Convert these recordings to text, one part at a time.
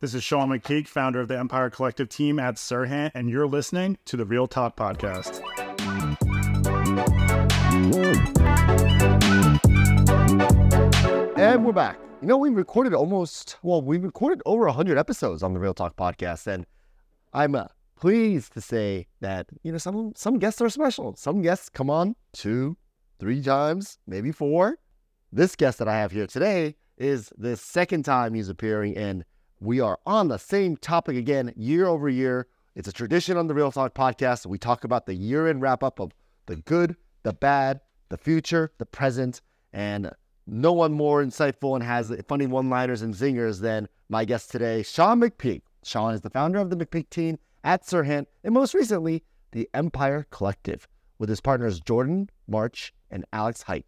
This is Sean McPeak, founder of the Empire Collective team at Serhant, and you're listening to the Real Talk Podcast. And we're back. You know, we recorded almost, well, we recorded over 100 episodes on the Real Talk podcast. And I'm uh, pleased to say that, you know, some, some guests are special. Some guests come on two, three times, maybe four. This guest that I have here today is the second time he's appearing, and we are on the same topic again, year over year. It's a tradition on the Real Talk podcast. We talk about the year end wrap up of the good, the bad, the future, the present, and no one more insightful and has funny one liners and zingers than my guest today, Sean McPeak. Sean is the founder of the McPeak team at Serhant, and most recently, the Empire Collective, with his partners Jordan March and Alex Heydt.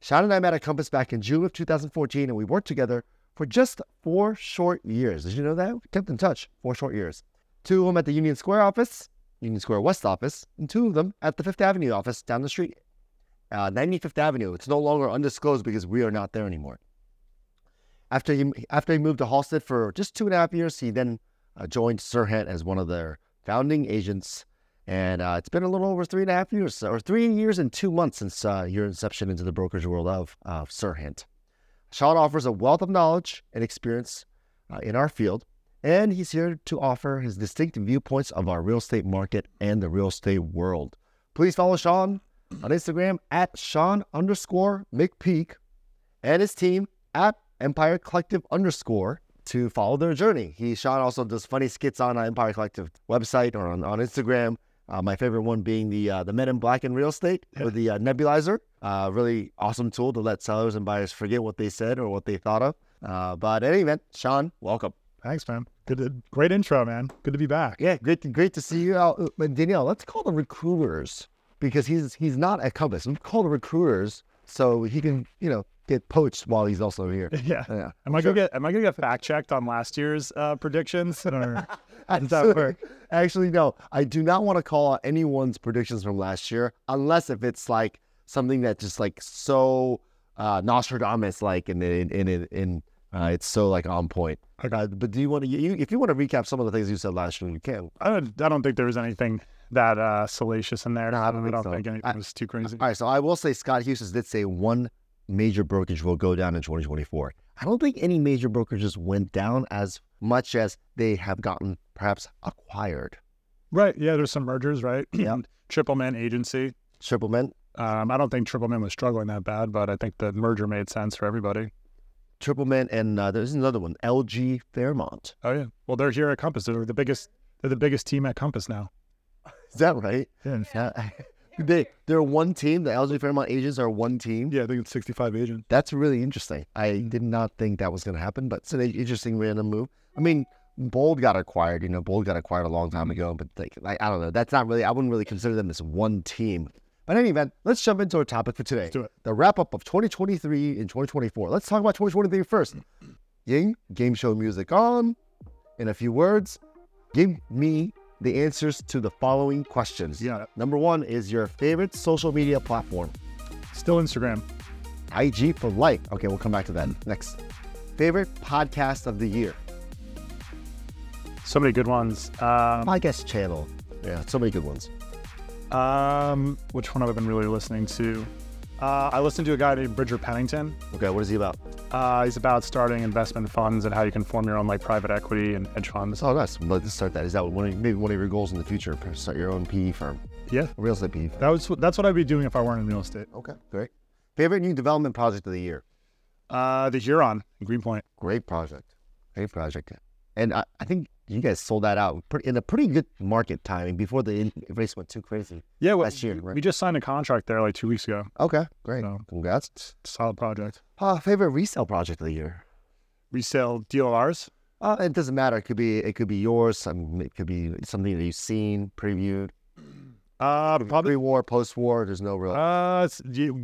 Sean and I met at Compass back in June of 2014, and we worked together for just four short years. Did you know that? We kept in touch four short years. Two of them at the Union Square office, Union Square West office, and two of them at the Fifth Avenue office down the street uh, 95th Avenue. It's no longer undisclosed because we are not there anymore. After he, after he moved to Halstead for just two and a half years, he then uh, joined Serhant as one of their founding agents. And uh, it's been a little over three and a half years, or three years and two months since uh, your inception into the brokerage world of Serhant. Sean offers a wealth of knowledge and experience uh, in our field, and he's here to offer his distinct viewpoints of our real estate market and the real estate world. Please follow Sean on Instagram at Sean underscore McPeak and his team at Empire Collective underscore to follow their journey. He Sean also does funny skits on Empire Collective website or on, on Instagram. Uh, my favorite one being the uh, the Men in Black in Real Estate with the uh, nebulizer. Uh, really awesome tool to let sellers and buyers forget what they said or what they thought of. Uh, but any event, Sean, welcome. Thanks, man. Good, to, great intro, man. Good to be back. Yeah, great, to, great to see you. Uh, Danielle, let's call the recruiters because he's he's not at Compass. We call the recruiters so he can you know get poached while he's also here. Yeah. yeah. Am I sure. gonna get Am I gonna get fact checked on last year's uh, predictions? Or does that work? Actually, no. I do not want to call out anyone's predictions from last year unless if it's like something that just like so uh, Nostradamus like and in in in. in uh, it's so like on point. Okay. but do you want to? You, if you want to recap some of the things you said last year, you can. I don't. I don't think there was anything that uh, salacious in there. No, I don't, I don't think, so. anything I, was too crazy. All right, so I will say Scott Hughes did say one major brokerage will go down in 2024. I don't think any major brokerages went down as much as they have gotten perhaps acquired. Right. Yeah, there's some mergers, right? Yeah. Triplemint Agency. Triplemint. Um, I don't think Triplemint was struggling that bad, but I think the merger made sense for everybody. Triplemint and uh, there's another one, LG Fairmont. Oh yeah. Well, they're here at Compass. They're the biggest. They're the biggest team at Compass now. Is that right? Yeah. they they're one team. The LG Fairmont agents are one team. Yeah, I think it's 65 agents. That's really interesting. I did not think that was going to happen, but it's an interesting random move. I mean, Bold got acquired. You know, Bold got acquired a long time ago, but like, like I don't know. That's not really. I wouldn't really consider them as one team. But in any event, let's jump into our topic for today. Let's do it. The wrap up of 2023 and 2024. Let's talk about 2023 first. Ying, game show music on. In a few words, give me the answers to the following questions. Yeah. Number one is your favorite social media platform. Still Instagram. IG for life. Okay, we'll come back to that next. Favorite podcast of the year. So many good ones. Um, podcast channel. Yeah, so many good ones. Um, which one have I been really listening to? Uh, I listened to a guy named Bridger Pennington. Okay, what is he about? Uh, he's about starting investment funds and how you can form your own like private equity and hedge funds. Oh, nice. Let's start that. Is that one of, maybe one of your goals in the future? Start your own PE firm. Yeah, a real estate PE. Firm. That was that's what I'd be doing if I weren't in real estate. Okay, great. Favorite new development project of the year? Uh, the Huron Greenpoint. Great project. Great project. And I, I think you guys sold that out in a pretty good market timing before the race went too crazy. Yeah, well, last year. Right? We just signed a contract there like two weeks ago. Okay, great. So, Congrats. Solid project. Uh, favorite resale project of the year? Resale of? Uh, it doesn't matter. It could be it could be yours. I mean, it could be something that you've seen, previewed. Uh, probably pre-war, post-war. There's no real. Uh,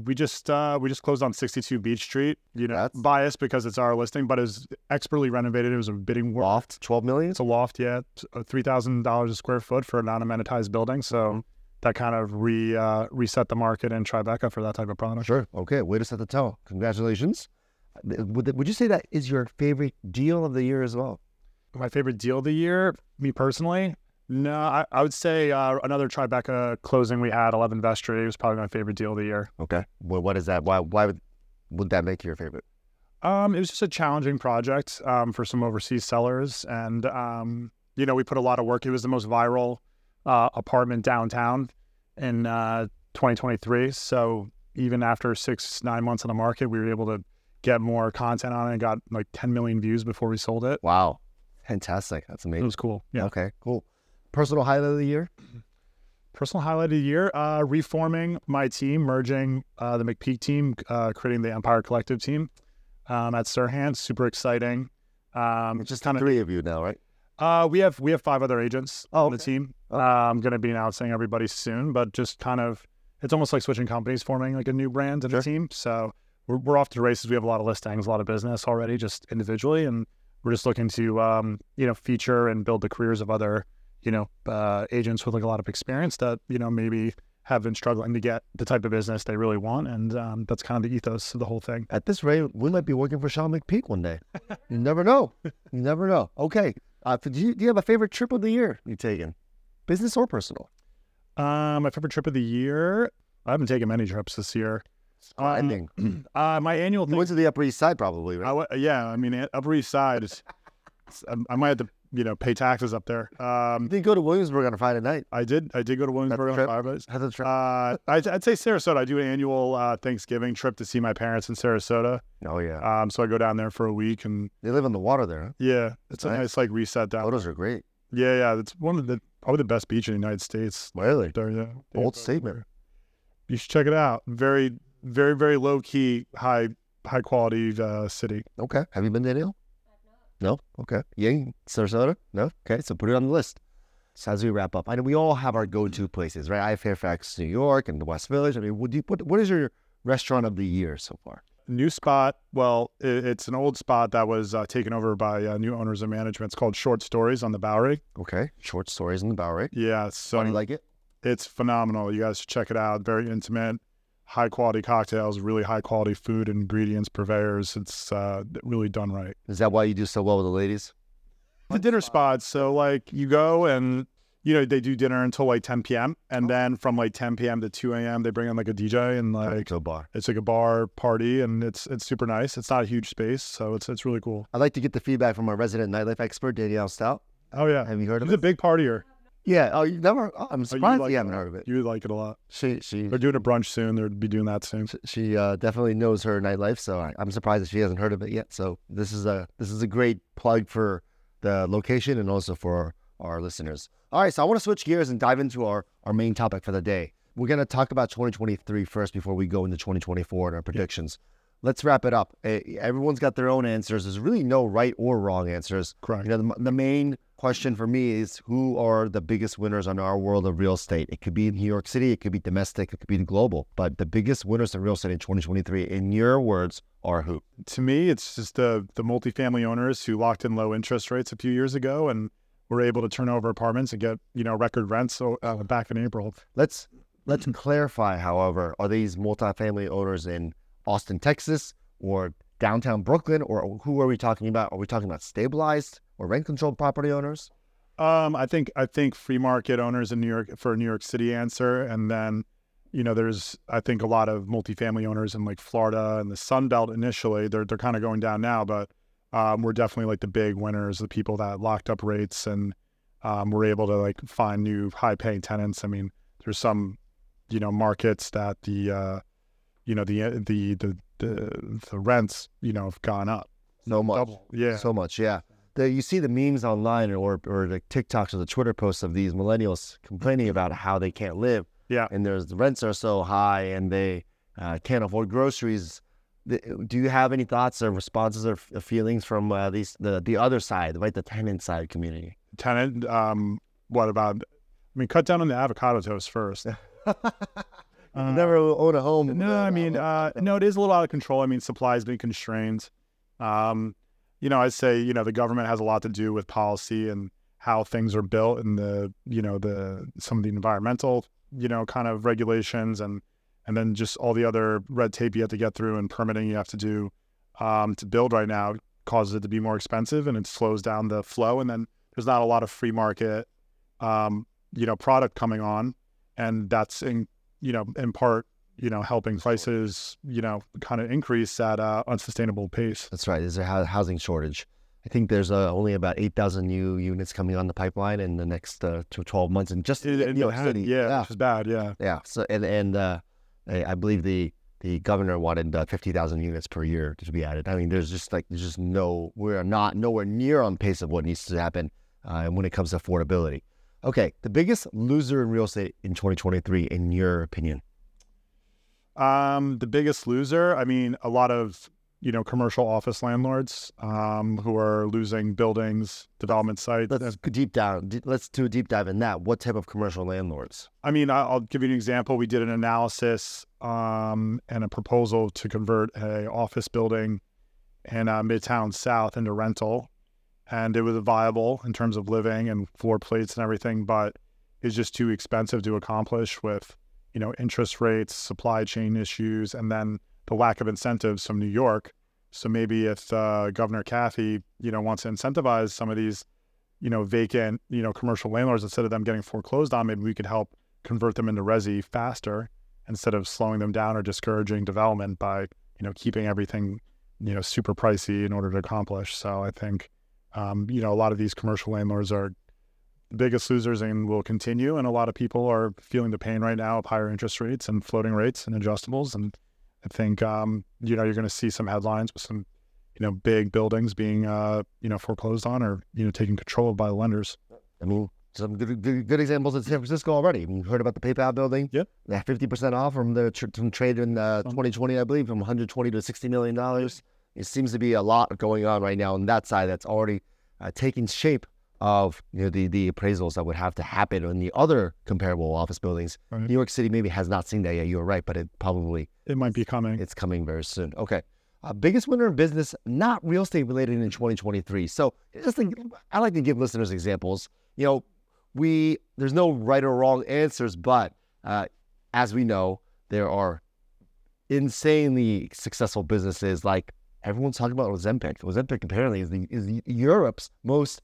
we just uh, we just closed on 62 Beach Street. You know, That's... biased because it's our listing, but it's expertly renovated. It was a bidding war. loft, 12 million. It's a loft, yeah, three thousand dollars a square foot for a non-amenitized building. So. Mm-hmm that kind of re uh, reset the market in Tribeca for that type of product. Sure. Okay. Way to set the tone. Congratulations. Would, would you say that is your favorite deal of the year as well? My favorite deal of the year, me personally, no, I, I would say uh, another Tribeca closing we had, 11 Vestry, was probably my favorite deal of the year. Okay. Well, what is that? Why why would would that make you your favorite? Um, it was just a challenging project um, for some overseas sellers, and um, you know we put a lot of work. It was the most viral uh, apartment downtown in uh, 2023. So even after six nine months on the market, we were able to get more content on it. and Got like 10 million views before we sold it. Wow. Fantastic. That's amazing. It was cool. Yeah. Okay, cool. Personal highlight of the year? Personal highlight of the year: uh, reforming my team, merging uh, the McPeak team, uh, creating the Empire Collective team um, at Serhant. Super exciting. Um, It's just kind of three of you now, right? Uh, we have we have five other agents Oh, on the okay. team. Oh. Uh, I'm going to be announcing everybody soon, but just kind of it's almost like switching companies, forming like a new brand and Sure. a team. So we're we're off to the races. We have a lot of listings, a lot of business already, just individually, and we're just looking to um, you know feature and build the careers of other you know uh, agents with like a lot of experience that you know maybe have been struggling to get the type of business they really want, and um, that's kind of the ethos of the whole thing. At this rate, we might be working for Sean McPeak one day. you never know. You never know. Okay. Uh, do, you, do you have a favorite trip of the year you've taken? Business or personal? Um, my favorite trip of the year. I haven't taken many trips this year. Uh, Ending. Uh, my annual You went to the Upper East Side probably, right? I w- yeah, I mean, Upper East Side is. I- I might have to, you know, pay taxes up there. Um, Did you go to Williamsburg on a Friday night? I did. I did go to Williamsburg on trip? five days. How's the trip? Uh, I'd, I'd say Sarasota. I do an annual uh, Thanksgiving trip to see my parents in Sarasota. oh, yeah. Um, so I go down there for a week, and they live on the water there. Huh? yeah, it's a Nice. nice like reset down. Photos are great. Yeah, yeah, it's one of the probably the best beach in the United States. Really? There, yeah. Bold Yeah, statement. You should check it out. Very, very, very low key, high, high quality uh, city. Okay. Have you been to Daniel? No? Okay. Ying, Sarasota? No? Okay. So put it on the list. So as we wrap up, I know we all have our go-to places, right? I have Fairfax, New York, and the West Village. I mean, what, do you, what, what is your restaurant of the year so far? New spot. Well, it, it's an old spot that was uh, taken over by uh, new owners and management. It's called Short Stories on the Bowery. Okay. Short stories on the Bowery. Yeah, so How do you like it? it's phenomenal. You guys should check it out. Very intimate, high quality cocktails, really high quality food, ingredients, purveyors. It's uh, really done right. Is that why you do so well with the ladies? The dinner spot. So like you go and you know they do dinner until like 10 p.m. and then from like 10 p.m. to 2 a.m. they bring in like a DJ and like to a bar. it's like a bar party and it's it's super nice. It's not a huge space, so it's it's really cool. I'd like to get the feedback from our resident nightlife expert, Danielle Stout. Oh yeah, Have you heard of him? he's a big partier. Yeah. Oh, you never? Oh, I'm Oh, you surprised like you haven't heard of it. You like it a lot. She she They're doing a brunch soon. They'll be doing that soon. she uh, definitely knows her nightlife, so I, I'm surprised that she hasn't heard of it yet. So this is a this is a great plug for the location and also for our listeners. All right, so I want to switch gears and dive into our our main topic for the day. We're gonna talk about 2023 first before we go into 2024 and our predictions. Let's wrap it up. Eh, Everyone's got their own answers. There's really no right or wrong answers. Correct. You know, the, the main question for me is who are the biggest winners on our world of real estate? It could be in New York City, it could be domestic, it could be global. But the biggest winners in real estate in 2023, in your words, are who? to me, it's just the the multifamily owners who locked in low interest rates a few years ago and were able to turn over apartments and get you know record rents uh, back in April. Let's let's clarify, however, are these multifamily owners in Austin, Texas, or downtown Brooklyn, or who are we talking about? Are we talking about stabilized or rent controlled property owners? Um, I think I think free market owners in New York for a New York City answer, and then you know there's I think a lot of multifamily owners in like Florida and the Sun Belt initially. They're they're kind of going down now, but um, we're definitely like the big winners, the people that locked up rates and um, were able to like find new high paying tenants. I mean, there's some you know markets that the uh, you know the the the the, the rents you know have gone up So much. double. Yeah, So much, yeah. The, you see the memes online or or the TikToks or the Twitter posts of these millennials complaining about how they can't live. Yeah. And there's the rents are so high and they uh, can't afford groceries. Do you have any thoughts or responses or f- feelings from uh, these the the other side, right, the tenant side community? tenant. Um, what about? I mean, cut down on the avocado toast first. You never own a home. Uh, No, I mean, uh, no, it is a little out of control. I mean, supplies being constrained. Um, you know, I'd say you know the government has a lot to do with policy and how things are built and the you know the some of the environmental you know kind of regulations and and then just all the other red tape you have to get through and permitting you have to do um, to build right now causes it to be more expensive and it slows down the flow. And then there's not a lot of free market, um, you know, product coming on, and that's in you know in part you know helping prices you know kind of increase at unsustainable pace. That's right. There's a housing shortage. I think there's uh, only about 8,000 new units coming on the pipeline in the next uh, to 12 months, and just New York Manhattan, City. yeah, yeah, which is bad. Yeah, yeah. So and and uh, I, I believe the the governor wanted uh, 50,000 units per year to be added. I mean, there's just like there's just no we're not nowhere near on pace of what needs to happen uh, when it comes to affordability. Okay, the biggest loser in real estate in 2023, in your opinion? Um, the biggest loser, I mean, a lot of you know commercial office landlords um, who are losing buildings, development sites. Let's deep down. Let's do a deep dive in that. What type of commercial landlords? I mean, I'll give you an example. We did an analysis um, and a proposal to convert a office building in uh, Midtown South into rental, and it was viable in terms of living and floor plates and everything, but it's just too expensive to accomplish with you know interest rates, supply chain issues, and then the lack of incentives from New York. So maybe if uh, Governor Kathy, you know, wants to incentivize some of these, you know, vacant, you know, commercial landlords instead of them getting foreclosed on, maybe we could help convert them into resi faster instead of slowing them down or discouraging development by, you know, keeping everything, you know, super pricey in order to accomplish. So I think, um, you know, a lot of these commercial landlords are the biggest losers and will continue. And a lot of people are feeling the pain right now of higher interest rates and floating rates and adjustables. And I think, um, you know, you're going to see some headlines with some, you know, big buildings being, uh, you know, foreclosed on or, you know, taken control of by lenders. I mean, some good, good, good examples in San Francisco already. You heard about the PayPal building? Yep. Yeah, fifty percent off from the tr- from trade in uh, Um, 2020, I believe, from 120 to 60 million dollars. It seems to be a lot going on right now on that side. That's already uh, taking shape of you know the the appraisals that would have to happen in the other comparable office buildings. Right. New York City maybe has not seen that yet. You're right, but it probably It might be coming. it's coming very soon. Okay. Uh, biggest winner in business, not real estate related in 2023. So just think, I like to give listeners examples. You know, we there's no right or wrong answers, but uh, as we know, there are insanely successful businesses like everyone's talking about Ozempic. Ozempic apparently is the is Europe's most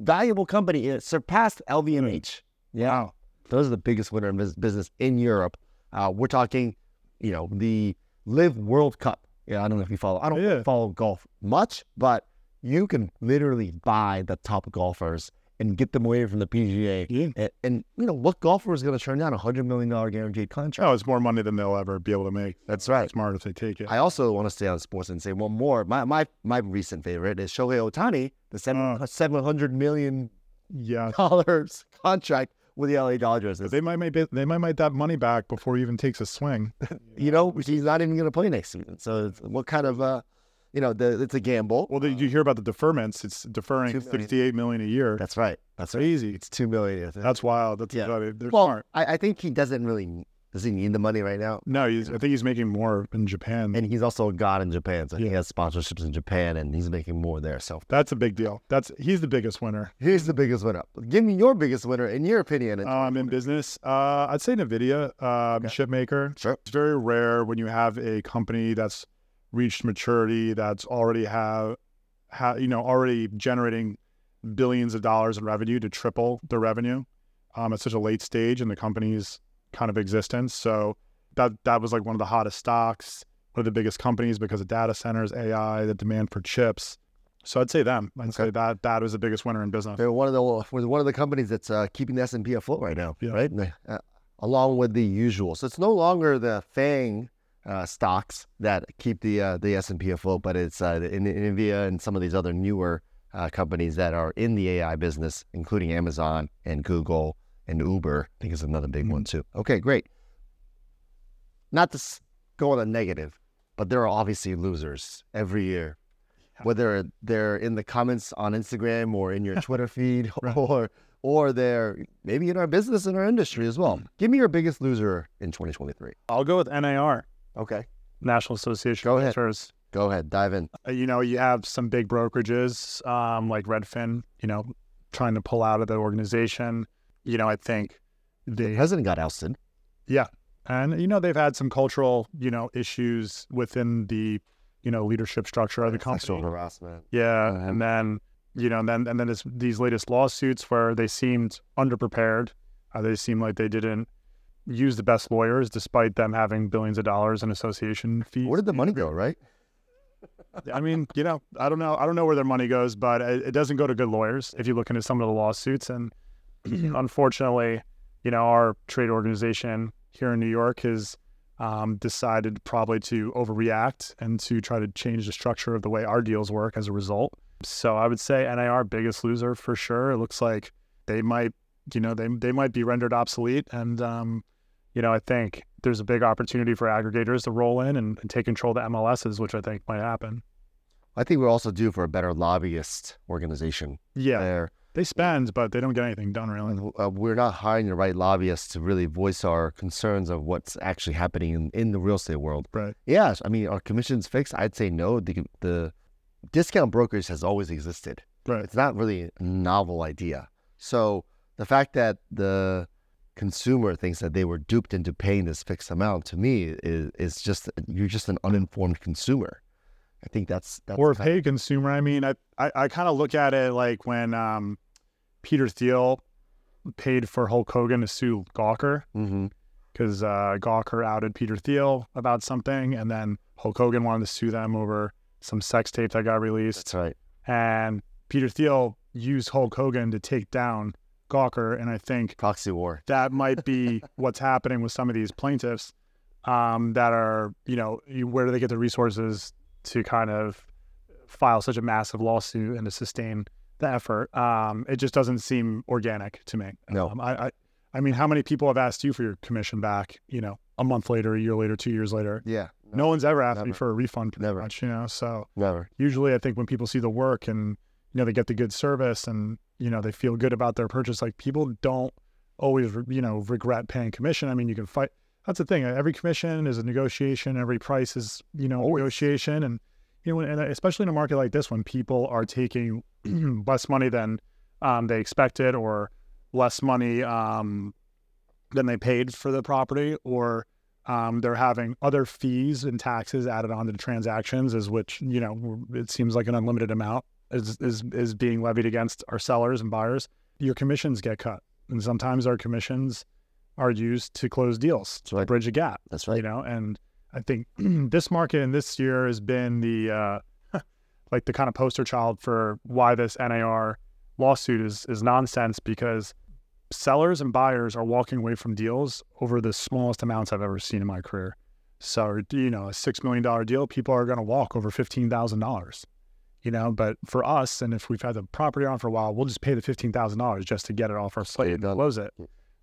valuable company. It surpassed LVMH. Yeah. Wow. Those are the biggest winner in business in Europe. Uh, we're talking, you know, the Live World Cup. Yeah, I don't know if you follow. I don't Yeah. follow golf much, but you can literally buy the top golfers and get them away from the PGA. Yeah. And, and you know, what golfer is going to turn down a hundred million dollar guaranteed contract? Oh, it's more money than they'll ever be able to make. That's right. It's Smart if they take it. I also want to stay on sports and say one more. My my my recent favorite is Shohei Ohtani, the seven Oh. seven hundred million yeah. dollars contract with the LA Dodgers. They might make they might make that money back before he even takes a swing. you know, he's not even going to play next season. So what kind of, uh, you know, the, it's a gamble. Well, did you hear about the deferments? It's deferring sixty-eight million a year. That's right. That's right. crazy. It's two million. That's wild. That's Yeah. They're well, smart. I, I think he doesn't really. Does he need the money right now? No, he's, I think he's making more in Japan. And he's also a god in Japan, so he has sponsorships in Japan, and he's making more there. So That's a big deal. That's he's the biggest winner. He's the biggest winner. Give me your biggest winner in your opinion. Um, in business, uh, I'd say Nvidia, um, chip maker. Sure. It's very rare when you have a company that's reached maturity, that's already have, ha, you know, already generating billions of dollars in revenue to triple the revenue um, at such a late stage in the company's kind of existence. So that that was like one of the hottest stocks, one of the biggest companies because of data centers, AI, the demand for chips. So I'd say them. I'd Okay. say that that was the biggest winner in business. They're one of the one of the companies that's uh, keeping the S and P afloat right now, Yeah. right? Uh, along with the usual, so it's no longer the FAANG uh, stocks that keep the uh, the S and P afloat, but it's uh, the in, Nvidia and some of these other newer uh, companies that are in the AI business, including Amazon and Google and Uber. I think is another big one too. Okay, great. Not to s- go on a negative, but there are obviously losers every year whether they're in the comments on Instagram or in your Twitter feed Right. or or they're maybe in our business and our industry as well. Give me your biggest loser in 2023. I'll go with NAR, Okay. National Association Go of ahead. Realtors. Go ahead, dive in. Uh, you know, you have some big brokerages um, like Redfin, you know, trying to pull out of the organization. You know, I think The they, president got ousted. Yeah. And you know, they've had some cultural, you know, issues within the, you know leadership structure of the company. Sexual harassment. Yeah, and then you know, and then and then it's these latest lawsuits where they seemed underprepared. Uh, they seemed like they didn't use the best lawyers, despite them having billions of dollars in association fees. Where did the money go, right? I mean, you know, I don't know. I don't know where their money goes, but it, it doesn't go to good lawyers if you look into some of the lawsuits. And unfortunately, you know, our trade organization here in New York has um, decided probably to overreact and to try to change the structure of the way our deals work as a result. So I would say NAR biggest loser for sure. It looks like they might, you know, they they might be rendered obsolete, and um, you know, I think there's a big opportunity for aggregators to roll in and, and take control of the MLSs, which I think might happen. I think we're also due for a better lobbyist organization Yeah, there. they spend, but they don't get anything done really. Uh, we're not hiring the right lobbyists to really voice our concerns of what's actually happening in, in the real estate world. Right. Yes, I mean, are commissions fixed? I'd say no. The, the discount brokers has always existed. Right. It's not really a novel idea. So the fact that the consumer thinks that they were duped into paying this fixed amount to me is, is just you're just an uninformed consumer. I think that's that's or a paid consumer. I mean, I I, I kind of look at it like when um, Peter Thiel paid for Hulk Hogan to sue Gawker because uh, Gawker outed Peter Thiel about something, and then Hulk Hogan wanted to sue them over some sex tape that got released, That's right. and Peter Thiel used Hulk Hogan to take down Gawker, and I think Proxy war. that might be what's happening with some of these plaintiffs um, that are, you know, you- where do they get the resources to kind of file such a massive lawsuit and to sustain the effort? Um, it just doesn't seem organic to me. No. Um, I, I, I mean, how many people have asked you for your commission back? You know, a month later, a year later, two years later. Yeah. No one's ever asked me for a refund, Never. much. You know, so Never. usually I think when people see the work and you know they get the good service and you know they feel good about their purchase, like people don't always you know regret paying commission. I mean, you can fight. That's the thing. Every commission is a negotiation. Every price is you know a negotiation, and you know, and especially in a market like this when people are taking less money than um, they expected or less money um, than they paid for the property, or um, they're having other fees and taxes added onto the transactions, as which you know it seems like an unlimited amount is is is being levied against our sellers and buyers. Your commissions get cut, and sometimes our commissions are used to close deals to right. bridge a gap. That's right. You know, and I think this market and this year has been the uh, like the kind of poster child for why this NAR lawsuit is is nonsense because sellers and buyers are walking away from deals over the smallest amounts I've ever seen in my career. So, you know, a six million dollar deal, people are going to walk over fifteen thousand dollars. You know, but for us, and if we've had the property on for a while, we'll just pay the fifteen thousand dollars just to get it off our plate and close it,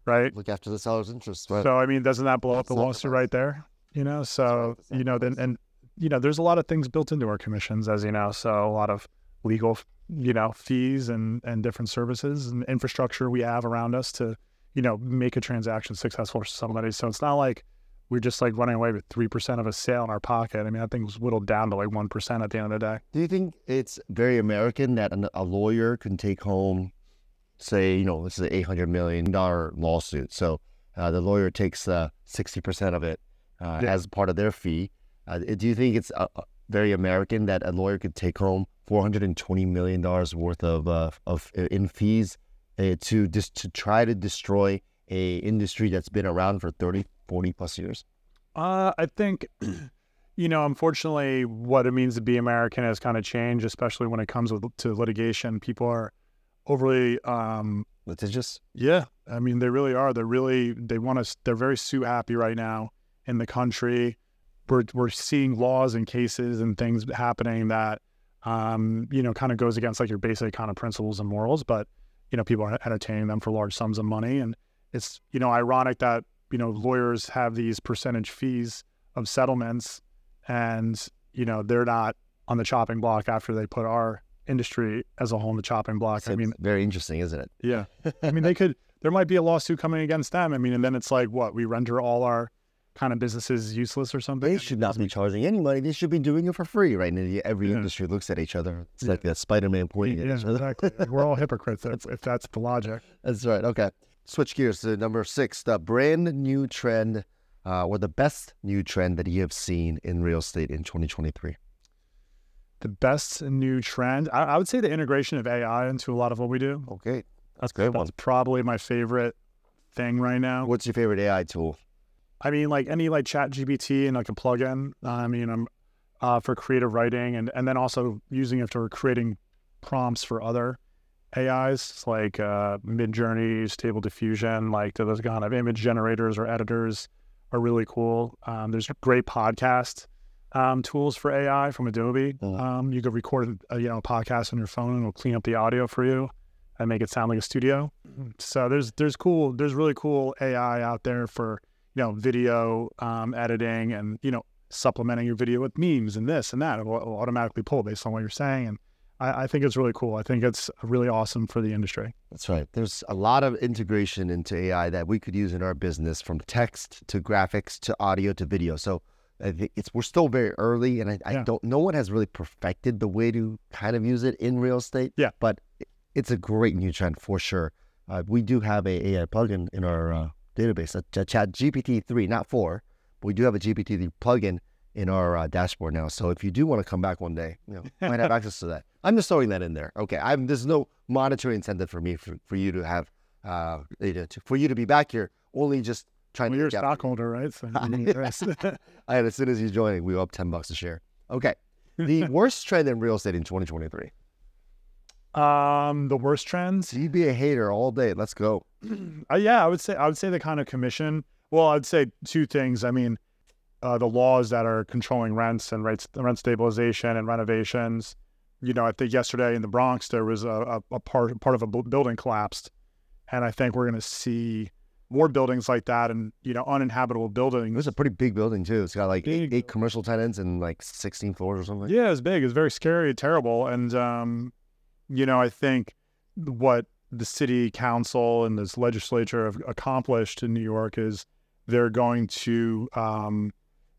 right? Look after the seller's interest. Right. So, I mean, doesn't that blow up the That's not the lawsuit best. right there? You know, so you know, then and you know, there's a lot of things built into our commissions, as you know. So a lot of legal, you know, fees and and different services and infrastructure we have around us to, you know, make a transaction successful for somebody. So it's not like we're just like running away with three percent of a sale in our pocket. I mean, i that thing's whittled down to like one percent at the end of the day. Do you think it's very American that an, a lawyer can take home, say, you know, this is an eight hundred million dollar lawsuit, so uh, the lawyer takes uh, sixty percent of it uh, Yeah. as part of their fee. Uh, do you think it's uh, uh, very American that a lawyer could take home four hundred and twenty million dollars worth of uh, of in fees uh, to just to try to destroy a industry that's been around for 30, 40 plus years? Uh, I think, you know, unfortunately, what it means to be American has kind of changed, especially when it comes with, to litigation. People are overly, um, Litigious. yeah, I mean, they really are. They're really, they want to, they're very sue happy right now in the country. We're, we're seeing laws and cases and things happening that, um, you know, kind of goes against like your basic kind of principles and morals, but, you know, people are entertaining them for large sums of money. And it's, you know, ironic that, you know, lawyers have these percentage fees of settlements and, you know, they're not on the chopping block after they put our industry as a whole in the chopping block. I It's mean, very interesting, isn't it? yeah. I mean, they could, there might be a lawsuit coming against them. I mean, and then it's like, what, we render all our kind of businesses useless or something? They should not be charging any money. They should be doing it for free, right? And every Yeah. industry looks at each other. It's Yeah. like that Spider-Man make- pointing Yeah, at each other. exactly. We're all hypocrites if, if that's the logic. That's right. Okay. Switch gears to number six, the brand new trend, uh, or the best new trend that you have seen in real estate in 2023. the best new trend. I, I would say the integration of AI into a lot of what we do. Okay, That's great That's one. probably my favorite thing right now. what's your favorite AI tool? I mean, like any like Chat GPT and like a plugin. Uh, I mean, I'm uh, for creative writing and and then also using it for creating prompts for other AIs like uh, Mid Journey, Stable Diffusion, like those kind of image generators or editors are really cool. Um, there's great podcast um, tools for AI from Adobe. Mhm. Um, you could record a, you know a podcast on your phone and it'll clean up the audio for you and make it sound like a studio. So there's there's cool there's really cool AI out there for you know video um, editing and you know supplementing your video with memes and this and that. It will, it will automatically pull based on what you're saying, and I, I think it's really cool. I think it's really awesome for the industry. That's right. There's a lot of integration into AI that we could use in our business, from text to graphics to audio to video. So I think it's we're still very early, and I, I Yeah. don't. No one has really perfected the way to kind of use it in real estate. Yeah. but it's a great new trend for sure. Uh, we do have a AI plugin in our uh, database, a, a Chat GPT three, not four, but we do have a GPT three plugin in our uh, dashboard now. So if you do want to come back one day, you know, might have access to that. I'm just throwing that in there. Okay, I'm there's no monetary incentive for me for, for you to have uh to, for you to be back here. Only just trying Well, to you're a stockholder, right? So you need the rest. And as soon as you join, we go up ten bucks a share. Okay, the worst trend in real estate in 2023. um, the worst trends. You'd be a hater all day. Let's go. Uh, yeah, I would say I would say the kind of commission. Well, I'd say two things. I mean, uh, the laws that are controlling rents and rent rent stabilization and renovations. You know, I think yesterday in the Bronx there was a, a, part part of a building collapsed, and I think we're going to see more buildings like that and you know uninhabitable buildings. It was a pretty big building too. It's got like eight, eight commercial tenants and like 16 floors or something. Yeah, it's big. It's very scary, terrible, and um, you know, I think what the city council and this legislature have accomplished in New York is they're going to um,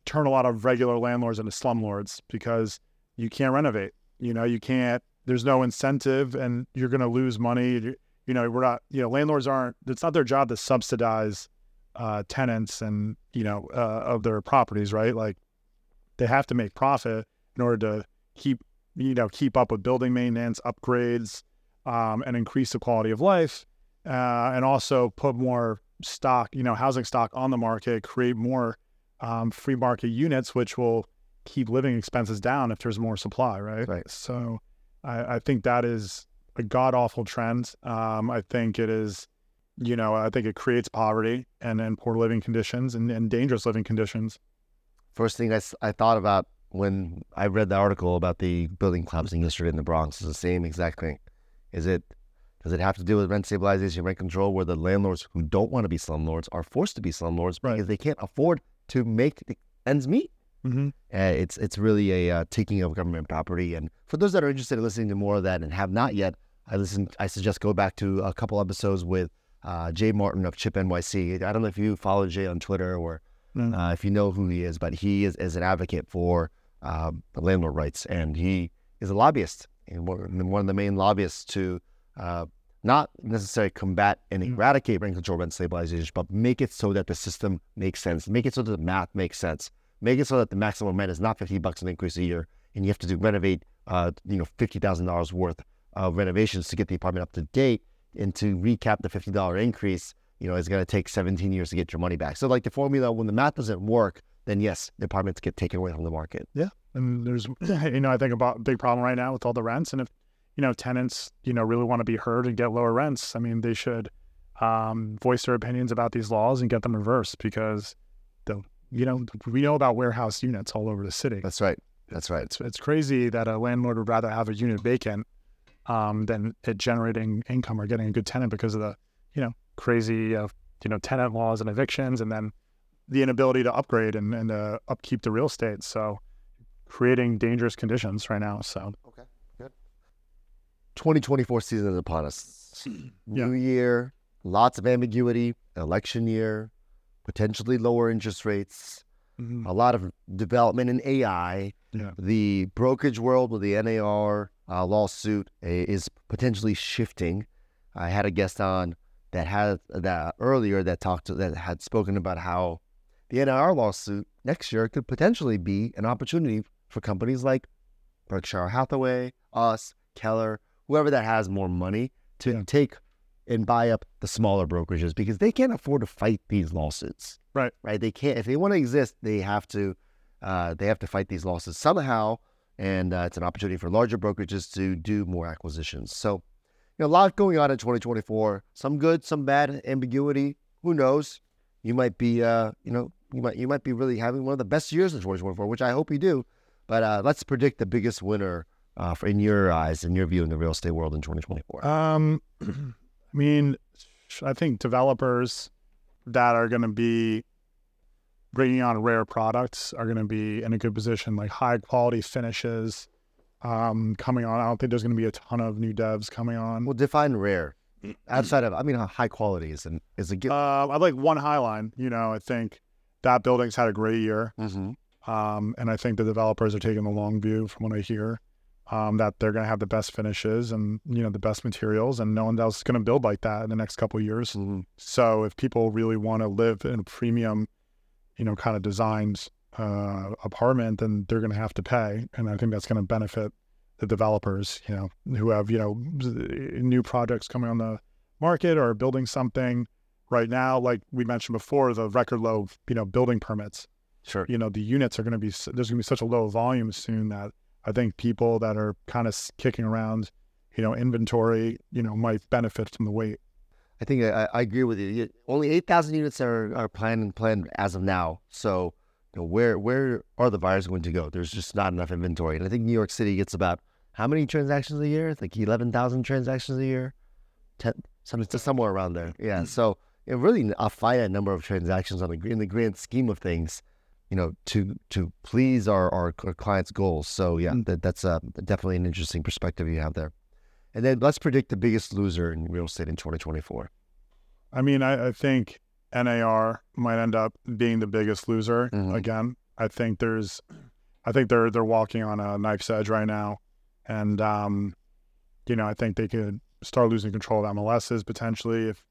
turn a lot of regular landlords into slumlords because you can't renovate. You know, you can't. There's no incentive, and you're going to lose money. You, know, we're not. You know, landlords aren't. It's not their job to subsidize uh, tenants and you know uh, of their properties, right? Like they have to make profit in order to keep you know keep up with building maintenance upgrades um, and increase the quality of life uh, and also put more stock you know housing stock on the market create more um, free market units which will keep living expenses down if there's more supply right, Right. so I, I think that is a god awful trend um, i think it is you know i think it creates poverty and, and poor living conditions and, and dangerous living conditions First thing I thought about when I read the article about the building collapsing yesterday in the Bronx is the same exact thing. Is it does it have to do with rent stabilization, rent control, where the landlords who don't want to be slumlords are forced to be slumlords Right. because they can't afford to make the ends meet? mm-hmm. Uh, it's it's really a uh, taking of government property. And for those that are interested in listening to more of that and have not yet, I listen. I suggest go back to a couple episodes with uh, Jay Martin of Chip NYC. I don't know if you follow Jay on Twitter or Mm. uh, if you know who he is, but he is, is an advocate for um, landlord rights, and he is a lobbyist and one and one of the main lobbyists to uh, not necessarily combat and Mm. eradicate rent control, rent stabilization, but make it so that the system makes sense, make it so that the math makes sense, make it so that the maximum rent is not fifty bucks an increase a year, and you have to do renovate, uh, you know, fifty thousand dollars worth of renovations to get the apartment up to date, and to recap the fifty dollar increase you know, it's going to take 17 years to get your money back. So, like the formula, when the math doesn't work, then yes, the apartments get taken away from the market. Yeah, and there's you know i think about big problem right now with all the rents and if you know tenants you know really want to be heard and get lower rents i mean they should um, voice their opinions about these laws and get them reversed because the you know we know about warehouse units all over the city That's right. That's right. it's it's crazy that a landlord would rather have a unit vacant um, than it generating income or getting a good tenant because of the you know crazy uh, you know tenant laws and evictions and then the inability to upgrade and, and uh, upkeep the real estate. So creating dangerous conditions right now. So 2024 season is upon us. Yeah. New year, lots of ambiguity, election year, potentially lower interest rates, mhm, a lot of development in AI. Yeah. The brokerage world with the NAR uh, lawsuit uh, is potentially shifting. I had a guest on that had that earlier that talked that had spoken about how the NAR lawsuit next year could potentially be an opportunity for companies like Berkshire Hathaway, us, Keller, whoever that has more money to Yeah. take and buy up the smaller brokerages because they can't afford to fight these lawsuits. Right. Right. They can't if they want to exist, they have to uh, they have to fight these losses somehow. And uh, it's an opportunity for larger brokerages to do more acquisitions. So, you know, a lot going on in 2024. Some good, some bad, ambiguity. Who knows? You might be, uh, you know, you might you might be really having one of the best years in 2024, which I hope you do. But uh, let's predict the biggest winner uh, in your eyes, in your view, in the real estate world in 2024. Um, I mean, I think developers that are going to be bringing on rare products are going to be in a good position, like high quality finishes um, coming on. I don't think there's going to be a ton of new devs coming on. Well, define rare. Outside of, I mean, high quality is an is a gift. Uh, I like one Highline. You know, I think that building's had a great year. mm-hmm. Um, and I think the developers are taking the long view from what I hear, um, that they're going to have the best finishes and, you know, the best materials and no one else is going to build like that in the next couple of years. Mm-hmm. So if people really want to live in a premium, you know, kind of designed uh, apartment, then they're going to have to pay. And I think that's going to benefit the developers, you know, who have, you know, new projects coming on the market or building something right now. Like we mentioned before, the record low, you know, building permits Sure. you know the units are going to be there's going to be such a low volume soon that I think people that are kind of kicking around, you know, inventory, you know, might benefit from the wait. I think I, I agree with you. You- Only eight thousand units are are planned planned as of now. So, you know, where where are the buyers going to go? There's just not enough inventory, and I think New York City gets about how many transactions a year? Like eleven thousand transactions a year, ten something just somewhere around there. Yeah. Mm. So, it really a finite number of transactions on the in the grand scheme of things. You know, to to please our our, our clients' goals. So yeah, Mm. that, that's uh, definitely an interesting perspective you have there. And then let's predict the biggest loser in real estate in 2024. I mean, I, I think NAR might end up being the biggest loser Mhm. again. I think there's, I think they're they're walking on a knife's edge right now, and um, you know, I think they could start losing control of MLSs potentially if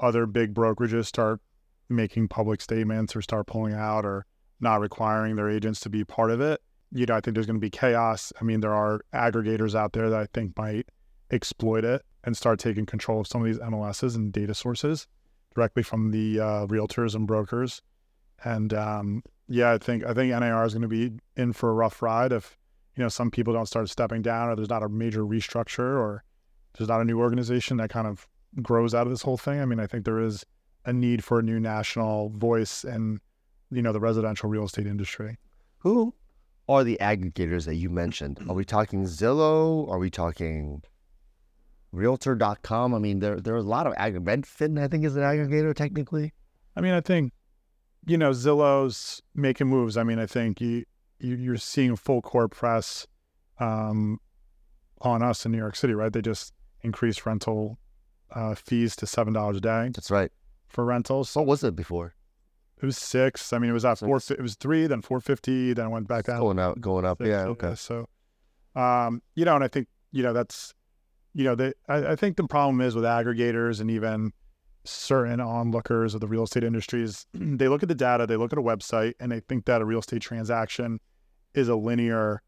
other big brokerages start making public statements or start pulling out or not requiring their agents to be part of it. You know, I think there's going to be chaos. I mean, there are aggregators out there that I think might exploit it and start taking control of some of these MLSs and data sources directly from the uh, realtors and brokers. And um, yeah, I think I think NAR is going to be in for a rough ride if you know some people don't start stepping down or there's not a major restructure or there's not a new organization that kind of grows out of this whole thing. I mean, I think there is a need for a new national voice in you know the residential real estate industry. Who are the aggregators that you mentioned? Are we talking Zillow? Are we talking Realtor.com? I mean, there there are a lot of ag- Redfin. I think is an aggregator technically. I mean, I think you know Zillow's making moves. I mean, I think you, you you're seeing full court press um, on us in New York City, right? They just increased rental uh, fees to seven dollars a day That's right. for rentals. What was it before? It was six. I mean, it was at four. It was three, then four fifty, then went back down. Going out, going up. six, Yeah. Okay. So, um, you know, and I think you know that's, you know, they. I, I think the problem is with aggregators and even certain onlookers of the real estate industries. they look at the data, they look at a website, and they think that a real estate transaction is a linear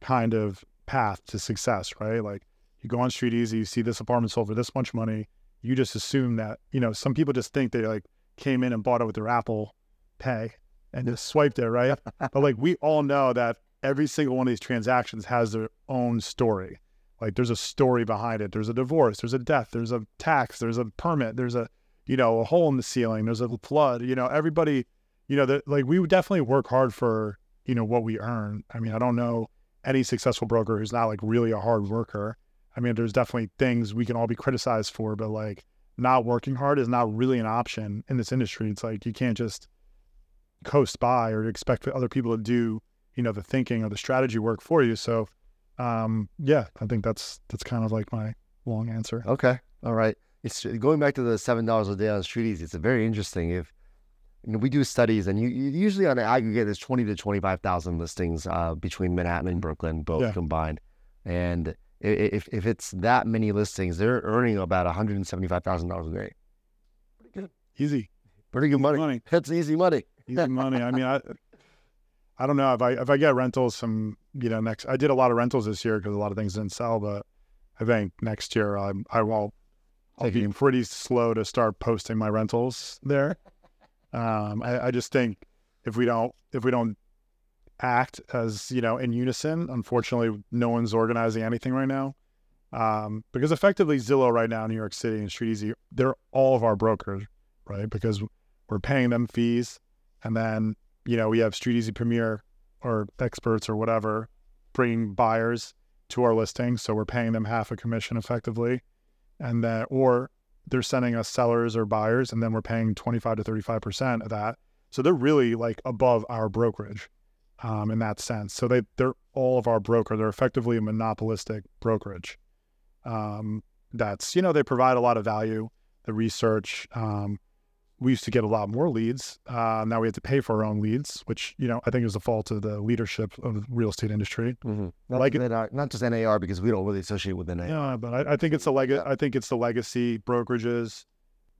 kind of path to success, right? Like you go on Street Easy, you see this apartment sold for this much money, you just assume that you know some people just think they like came in and bought it with their Apple Pay and just swiped it, right? but like we all know that every single one of these transactions has their own story. Like there's a story behind it. There's a divorce, there's a death, there's a tax, there's a permit, there's a you know a hole in the ceiling, there's a flood. You know everybody, you know that like we would definitely work hard for you know what we earn. I mean I don't know any successful broker who's not like really a hard worker. I mean there's definitely things we can all be criticized for, but like not working hard is not really an option in this industry. It's like you can't just coast by or expect other people to do, you know, the thinking or the strategy work for you. So, um, yeah, I think that's that's kind of like my long answer. Okay. All right. It's going back to the seven dollars a day on Street Easy. It's a very interesting. If you know, we do studies, and you, you usually on aggregate, there's twenty to twenty five thousand listings uh, between Manhattan and Brooklyn, both Yeah. combined. And if if it's that many listings, they're earning about one hundred and seventy five thousand dollars a day. Pretty good. Easy, Pretty good money. money, That's easy money. easy money. I mean, I, I don't know if I if I get rentals from you know next. I did a lot of rentals this year because a lot of things didn't sell, but I think next year I I will I'll be pretty slow to start posting my rentals there. Um, I, I just think if we don't if we don't act as you know in unison, unfortunately, no one's organizing anything right now. Um, because effectively Zillow right now, in New York City and StreetEasy, they're all of our brokers, right? Because we're paying them fees, and then you know we have StreetEasy Premier or experts or whatever bringing buyers to our listing, so we're paying them half a commission effectively, and that or they're sending us sellers or buyers, and then we're paying twenty five to thirty five percent of that. So they're really like above our brokerage um, in that sense. So they they're all of our broker. They're effectively a monopolistic brokerage um, that's you know they provide a lot of value the research um, we used to get a lot more leads uh, now we have to pay for our own leads which you know i think is the fault of the leadership of the real estate industry mm-hmm. not, like NAR, not just nar because we don't really associate with NAR. yeah but i, I think it's the leg i think it's the legacy brokerages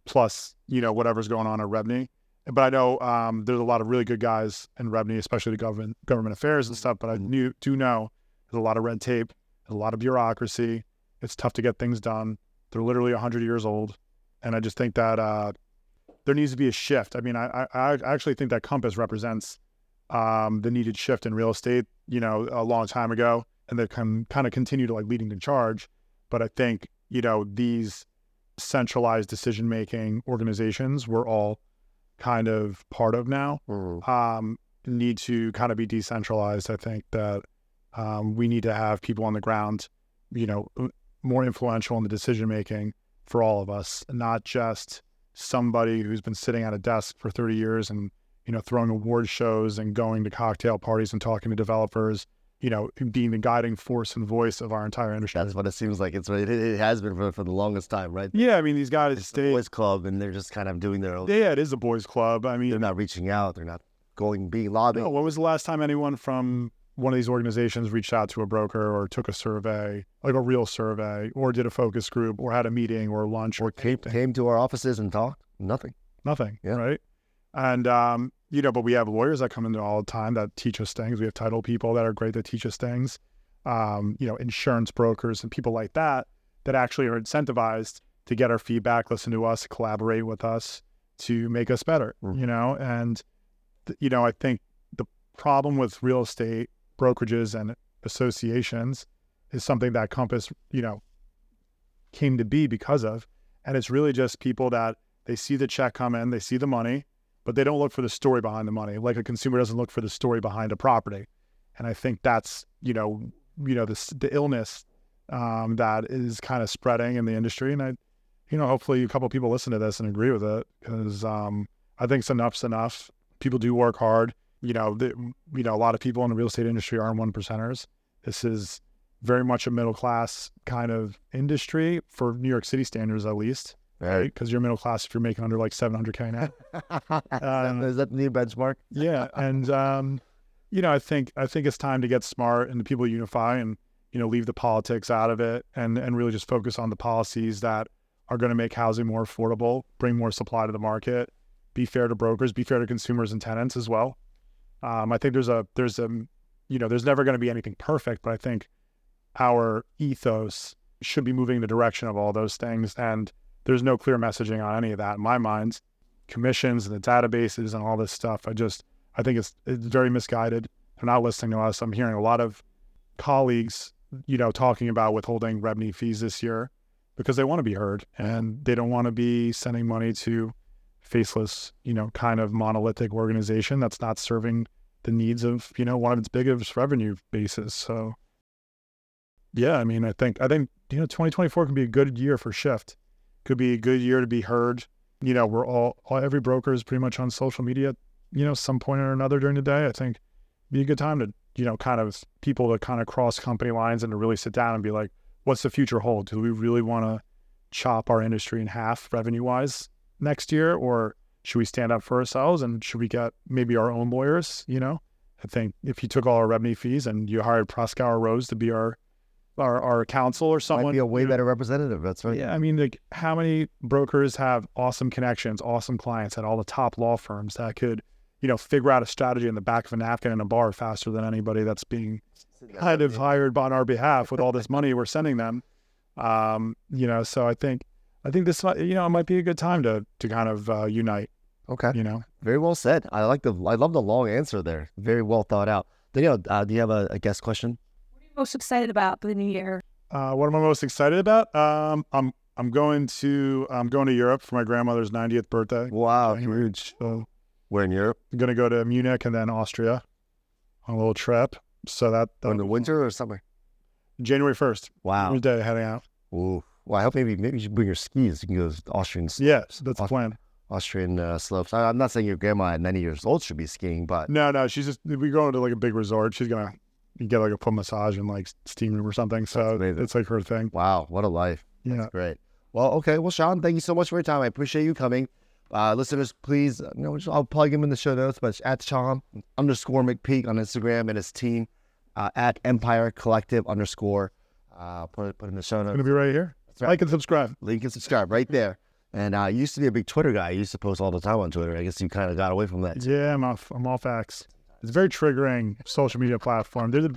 plus you know whatever's going on at REBNY but I know um, there's a lot of really good guys in REBNY, especially the government government affairs and stuff. But I mm-hmm. knew, do know there's a lot of red tape, a lot of bureaucracy, it's tough to get things done. They're literally 100 years old. And I just think that uh, there needs to be a shift. I mean, I, I, I actually think that Compass represents um, the needed shift in real estate, you know, a long time ago. And they can kind of continue to like leading the charge. But I think, you know, these centralized decision making organizations we're all kind of part of now mm. um, need to kind of be decentralized. I think that um, we need to have people on the ground, you know, more influential in the decision making for all of us, not just somebody who's been sitting at a desk for 30 years and you know throwing award shows and going to cocktail parties and talking to developers you know being the guiding force and voice of our entire industry that's what it seems like it's it, it has been for, for the longest time right yeah i mean these guys it's stay boys club and they're just kind of doing their own yeah it is a boys club i mean they're not reaching out they're not going being lobbying no, when was the last time anyone from one of these organizations reached out to a broker or took a survey, like a real survey, or did a focus group, or had a meeting or lunch, or came, came to our offices and talked. Nothing. Nothing. Yeah. Right. And um, you know, but we have lawyers that come in all the time that teach us things. We have title people that are great that teach us things. Um, you know, insurance brokers and people like that that actually are incentivized to get our feedback, listen to us, collaborate with us to make us better. Mm-hmm. You know, and th- you know, I think the problem with real estate brokerages and associations is something that Compass, you know, came to be because of. And it's really just people that they see the check come in, they see the money, but they don't look for the story behind the money. Like a consumer doesn't look for the story behind a property. And I think that's, you know, you know, this the illness um, that is kind of spreading in the industry. And I, you know, hopefully a couple people listen to this and agree with it because um, I think it's enough's enough. People do work hard you know, the, you know, a lot of people in the real estate industry aren't one percenters. This is very much a middle class kind of industry for New York City standards, at least. Right. Because you're middle class if you're making under like 700K now. um, is that the new benchmark? yeah. And, um, you know, I think, I think it's time to get smart and the people unify and, you know, leave the politics out of it and, and really just focus on the policies that are going to make housing more affordable, bring more supply to the market, be fair to brokers, be fair to consumers and tenants as well. Um, I think there's a there's a you know there's never going to be anything perfect, but I think our ethos should be moving in the direction of all those things. And there's no clear messaging on any of that in my mind. Commissions and the databases and all this stuff. I just I think it's it's very misguided. They're not listening to us. I'm hearing a lot of colleagues, you know, talking about withholding REBNY fees this year because they want to be heard and they don't want to be sending money to faceless, you know, kind of monolithic organization that's not serving the needs of, you know, one of its biggest revenue bases. So yeah, I mean, I think I think, you know, 2024 can be a good year for shift. Could be a good year to be heard. You know, we're all, all every broker is pretty much on social media, you know, some point or another during the day. I think be a good time to, you know, kind of people to kind of cross company lines and to really sit down and be like, what's the future hold? Do we really want to chop our industry in half revenue wise? next year, or should we stand up for ourselves and should we get maybe our own lawyers? You know, I think if you took all our REBNY fees and you hired Proskauer Rose to be our our, our counsel or someone, might be a way better representative. That's right. Yeah, I mean, like how many brokers have awesome connections, awesome clients at all the top law firms that could, you know, figure out a strategy in the back of a napkin in a bar faster than anybody that's being kind of hired on our behalf with all this money we're sending them. Um, you know, so I think I think this might- you know it might be a good time to to kind of uh, unite. Okay. You know, Very well said. I like the I love the long answer there. Very well thought out. Danielle, uh, do you have a, a guest question? Most excited about for the new year? uh, what am I most excited about? Um, I'm I'm going to I'm going to Europe for my grandmother's 90th birthday. Wow, huge. So We're in Europe. I'm gonna go to Munich and then Austria on a little trip. So that in the winter or summer? January 1st. Wow. Day heading out. Ooh. Well, I hope maybe maybe you should bring your skis. You can go to Austrian Yeah, so that's the plan. Austrian uh, slopes. I, I'm not saying your grandma at 90 years old should be skiing, but No, no, she's just we're going to like a big resort. She's gonna get like a foot massage and like steam room or something. So it's like her thing. wow, what a life. Yeah. That's great. Well, okay. Well, Sean, thank you so much for your time. I appreciate you coming. Uh, listeners, please, uh, you know, I'll plug him in the show notes, but it's at Sean underscore McPeak on Instagram and his team uh, at Empire Collective underscore. Uh, put it put in the show notes. Gonna be right here. right. Like and subscribe. Link and subscribe right there. And uh, I used to be a big Twitter guy. I used to post all the time on Twitter. I guess you kind of got away from that. Yeah, I'm off. I'm off X. It's a very triggering social media platform. There's a,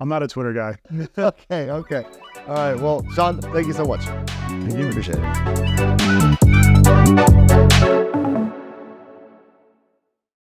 I'm not a Twitter guy. okay, okay. All right. Well, Sean, thank you so much. Thank you. Appreciate it.